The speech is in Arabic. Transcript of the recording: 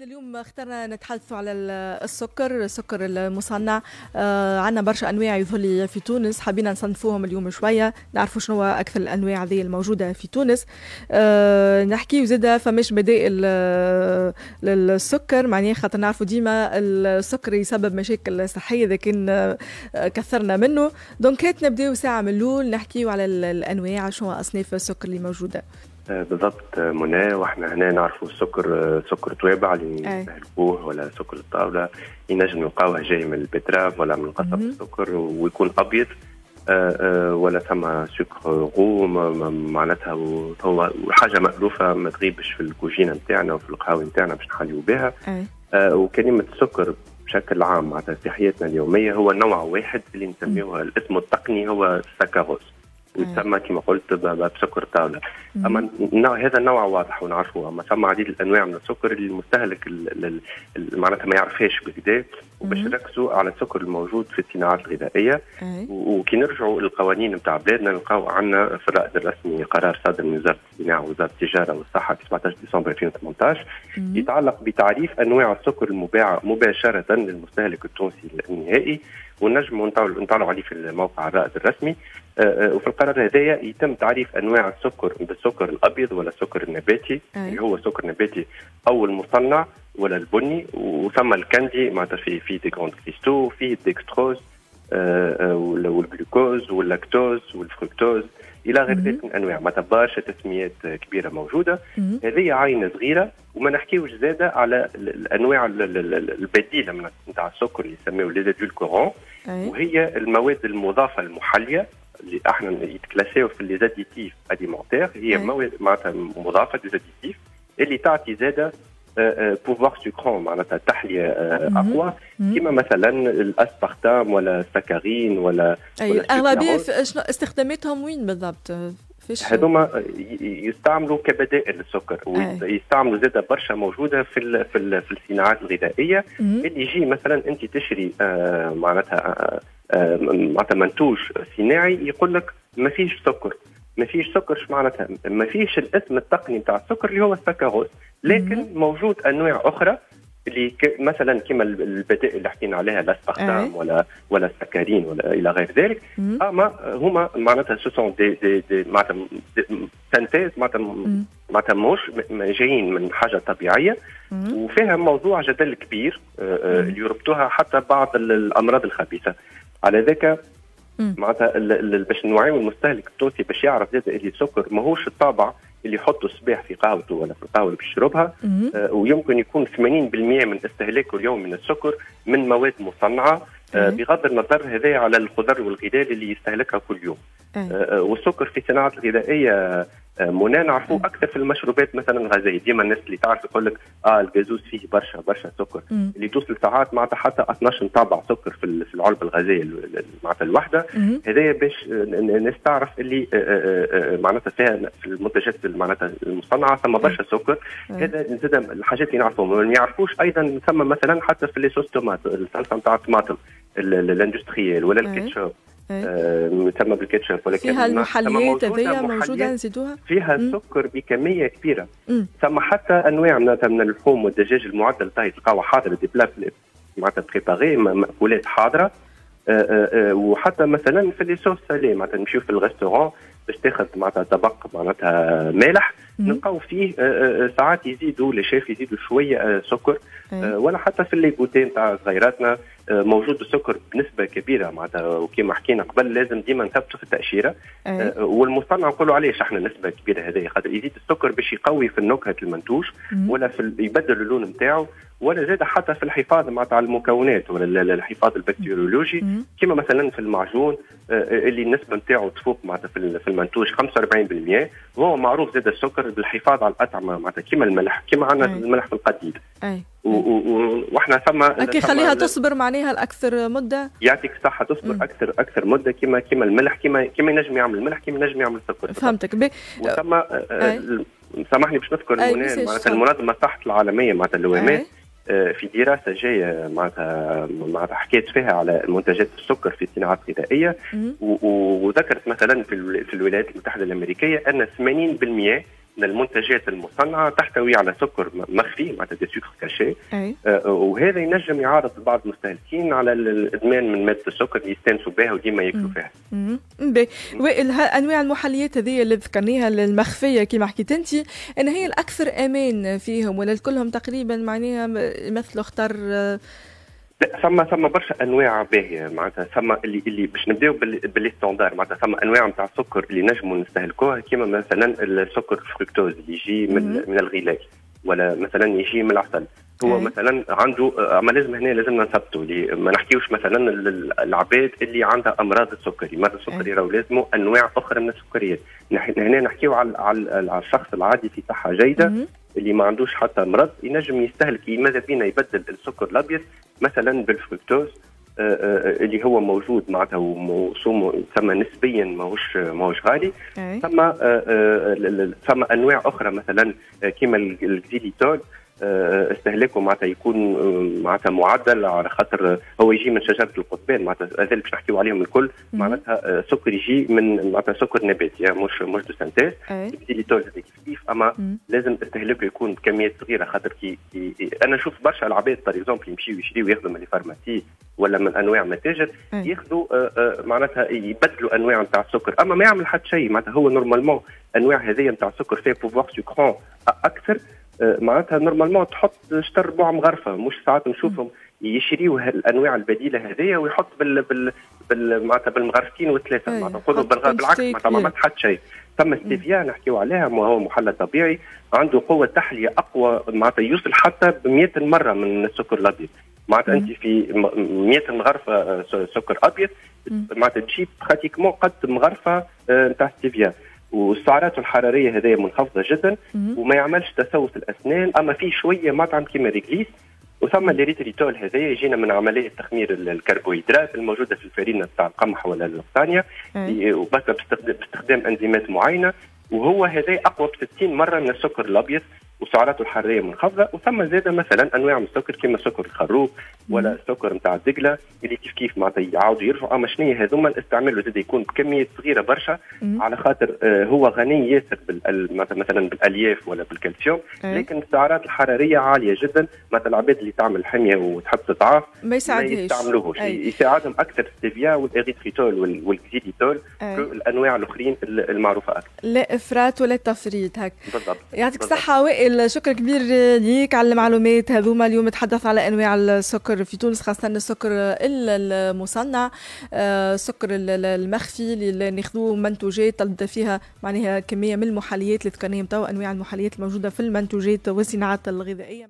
سيد اليوم اخترنا نتحدث على السكر السكر المصنع. آه عندنا برشا أنواع يظهر في تونس. حبينا نصنفوهم اليوم شوية نعرفوا شنو أكثر الأنواع هذه الموجودة في تونس. آه نحكي زاده فماش بدائل آه للسكر معناها خاطر نعرفوا ديما السكر يسبب مشاكل صحية إذا كان آه كثرنا منه. donc نبدأو ساعة من الأول نحكيو على الأنواع شنو أصناف السكر اللي موجودة. بالضبط. منى وإحنا هنا نعرفوا السكر سكر توابع اللي نستهلكوه ولا سكر الطاولة. ينجم نلقاوه جاي من البتراف ولا من قصب السكر ويكون أبيض. ولا ثم سكر غوم معناتها هو حاجة مألوفة ما تغيبش في الكوجينة نتاعنا وفي القهاوي نتاعنا باش نحليو بها. وكلمة السكر بشكل عام معناتها في حياتنا اليومية هو نوع واحد اللي نسميوه الاسم التقني هو السكروز ويسمى كما قلت بسكر الطاولة. أما هذا النوع واضح ونعرفه. أما ثم عديد الأنواع من السكر اللي المستهلك معناتها ما يعرفهاش بكدا وباش نركزوا على السكر الموجود في الصناعات الغذائية. وكي نرجعوا للقوانين نتاع بلادنا نلقاو عندنا في الرائد الرسمي قرار صادر من وزارة الصناعة ووزارة التجارة والصحة في 17 ديسمبر 2018 يتعلق بتعريف أنواع السكر المباعه مباشرة للمستهلك التونسي النهائي. ونجم نطلعوا عليه في الموقع الرائد الرسمي. وفي القرار هذايا يتم تعريف أنواع السكر بالسكر الأبيض ولا السكر النباتي اللي هو سكر نباتي أو المصنع ولا البني وثم الكاندي معناتها في في des cristaux في الديكستروز والجلوكوز واللاكتوز والفركتوز إلى غير ذلك من الأنواع. معناتها برشا تسميات كبيرة موجودة. هذه عينة صغيرة وما نحكيوش زادة على الأنواع البديلة من نتاع السكر اللي يسميو les édulcorants وهي المواد المضافة المحلية اللي أحنا يتكلاسيو في les additifs alimentaires هي مواد معناتها مضافة لي اللي تعطي زادة pouvoir sucrant معناتها تحلية أقوى. كما مثلا الاسبارتام ولا السكرين ولا الأغلبية شنو استخداماتهم وين بالضبط؟ فيش؟ هذوما يستعملوا كبدائل للسكر ويستعملوا زاده برشا موجودة في ال في, ال في الصناعات الغذائية. اللي يجي مثلا أنت تشري آه معناتها آه معناتها منتوج صناعي يقول لك ما فيش سكر. ما فيش سكر شو معناتها؟ ما فيش الاسم التقني بتاع السكر اللي هو السكروز لكن موجود أنواع أخرى اللي مثلا كما البدائل اللي حكينا عليها الاسبارتام ولا ولا السكرين ولا إلى غير ذلك. أما هما معناتها sont des des, des معناتها synthèse معناتها معناتها مش جايين من حاجة طبيعية. وفيها موضوع جدل كبير اللي يربطوها حتى بعض الأمراض الخبيثة. على ذاك معناتها باش نوعيو المستهلك التونسي باش يعرف زاد اللي السكر ماهوش الطابع اللي يحطه الصباح في قهوته ولا في القهوة اللي بيشربها آه ويمكن يكون 80% من استهلاكه اليوم من السكر من مواد مصنعة آه بغض النظر هذا على الخضر والغذاء اللي يستهلكها كل يوم. آه والسكر في الصناعات الغذائيه منى نعرفوه أكثر في المشروبات مثلا الغازية. ديما الناس اللي تعرف يقول لك آه الجازوز فيه برشا برشا سكر. مم. اللي توصل ساعات معناتها حتى 12 طابع سكر في في العلبه الغازية معناتها الواحده هذايا باش الناس تعرف اللي معناتها فيها في المنتجات معناتها المصنعة ثم برشا سكر. هذا زاد الحاجات اللي نعرفوهم ما يعرفوش أيضا ثم مثلا حتى في les sauces tomates الصلصة نتاع الطماطم ال industrielle ولا الكاتشوب. تم بالكاتشب ولا فيها المحليات هذيا موجودة نزيدوها؟ فيها مم. سكر بكمية كبيرة. ثم حتى أنواع من اللحوم والدجاج المعدل تاعي تلقاو حاضر des plats معناتها préparés مأكولات حاضرة. وحتى مثلا في les sauces salées معناتها نمشيو في ال restaurant باش تاخذ معناتها طبق معناتها مالح. نلقاو فيه ساعات يزيدوا les chefs يزيدوا شوية سكر ولا حتى في اللي بوتين نتاع صغيراتنا موجود السكر بنسبة كبيرة معناتها وكما حكينا قبل لازم ديما نثبتوا في التأشيرة. والمصنع نقولوا علاش إحنا نسبة كبيرة هذه خاطر يزيد السكر باش يقوي في النكهة المنتوج ولا في يبدل اللون نتاعو ولا زاد حتى في الحفاظ معناتها على المكونات ولا الحفاظ ال bactériologique. كما مثلا في المعجون اللي النسبة نتاعو تفوق معناتها في المنتوج 45% وهو معروف زاد السكر بالحفاظ على الاطعمه معناتها. كما الملح كما عندنا الملح في القديد. وإحنا ثم كي خليها تصبر معناها لأكثر مدة. يعطيك الصحه تصبر مم. أكثر أكثر مدة. كما كما الملح كما كما ينجم يعمل الملح كما ينجم يعمل السكر. فهمتك. بي وثم سامحني باش نذكر معناتها المنظمة الصحة العالمية معناتها الاوامات في دراسة جاية معناتها معناتها حكيت فيها على منتجات السكر في الصناعات الغذائية. وذكرت مثلا في, في الولايات المتحدة الأمريكية أن 80% من المنتجات المصنعة تحتوي على سكر مخفي معناتها دي سكر كاشي. وهذا ينجم يعارض بعض المستهلكين على الإدمان من مادة السكر اللي يستانسوا بها وديما ياكلوا فيها. وائل أنواع المحليات هذه اللي ذكرناها المخفية كما حكيت أنت إن هي الأكثر أمان فيهم ولا كلهم تقريبا معناها يمثلوا اختار لا ثم ثم برشا أنواع باهية معناتها ثم اللي اللي باش نبداو باللي ستاندار معناتها ثم أنواع نتاع السكر اللي نجموا نستهلكوها كيما مثلا السكر الفركتوز اللي يجي من من الغلاء ولا مثلا يجي من العسل. هو أي. مثلا عنده اما لازم هنا لازم نثبتوا ما نحكيوش مثلا العباد اللي عندها أمراض السكري. مرض السكري راهو لازموا أنواع أخرى من السكريات. هنا نحكيو على على الشخص العادي في صحة جيدة مم. اللي ما عندوش حتى مرض ينجم يستهلك ماذا بينا يبدل السكر الأبيض مثلا بالفركتوز اللي هو موجود معناتها وموسوم ثم نسبيا ماهوش ماهوش غالي. ثم آه، ثم أنواع أخرى مثلا كيما الكزيليتول آه، استهلاكه معناتها يكون آه، معناتها معدل على خاطر هو يجي من شجرة القطبان معناتها هذا باش نحكيو عليهم الكل. معناتها آه، سكر يجي من معناتها سكر نباتي يعني مش مش de synthèse الديليتوز كيف كيف أما مم. لازم استهلاكه يكون بكميات صغيرة خاطر كي, كي أنا نشوف برشا العباد par exemple يمشيو يشريو ياخذوا من ال pharmacie ولا من أنواع متاجر ياخذوا معناتها يبدلوا أنواع نتاع السكر. أما ما يعمل حتى شيء معناتها هو normalement أنواع هذه نتاع السكر فيها pouvoir sucrant أكثر. آه، معناتها normalement تحط شطر ربع مغرفه مش ساعات نشوفهم يشريو الانواع البديلة هذيا ويحط بال بال, بال معناتها بالمغرفتين والثلاثة. معناتها نقولوا بالعكس معناتها ما عملت حتى شيء. ثم ستيفيا نحكيو عليها وهو محلى طبيعي عنده قوة تحلية أقوى معناتها يوصل حتى ب 100 مرة من السكر الأبيض. معناتها أنت في 100 مغرفة آه، سكر أبيض معناتها تجيب pratiquement قد مغرفة نتاع آه، ستيفيا والسعرات الحرارية هذه منخفضة جدا وما يعملش تسوس الأسنان. أما في شوية مطعم كيما réglisse وثم الإريتريتول هذا يجينا من عملية تخمير الكربوهيدرات الموجودة في الفرينة تاع القمح ولا اللقطانيا وبس باستخدام أنزيمات معينة. وهو هذا أقوى ب 60 مرة من السكر الأبيض. وسعراته الحرارية منخفضة وثم زاد مثلا أنواع من السكر كما سكر الخروب ولا السكر نتاع الدقله اللي كيف كيف معناتها يعاودوا يرجعوا أما شنو هذوما الاستعمال زاد يكون بكميات صغيرة برشا على خاطر آه هو غني ياسر مثلا بالألياف ولا بالكالسيوم لكن السعرات الحرارية عالية جدا. مثلا العباد اللي تعمل حمية وتحب تضعف ما يساعدهاش. ما يستعملوهوش. يساعدهم أكثر الستيفيا والأريتريتول والكزيليتول الأنواع الأخرين المعروفة أكثر. لا إفراط ولا تفريط هك بالضبط. يعطيك الصحة وائل. شكر كبير ليك على المعلومات. هذوما اليوم تحدث على أنواع السكر في تونس خاصة السكر المصنع. السكر آه، المخفي اللي ناخذوه منتوجات تبدا فيها معناها كمية من المحليات اللي ذكرناهم تو أنواع المحليات الموجودة في المنتوجات والصناعات الغذائية.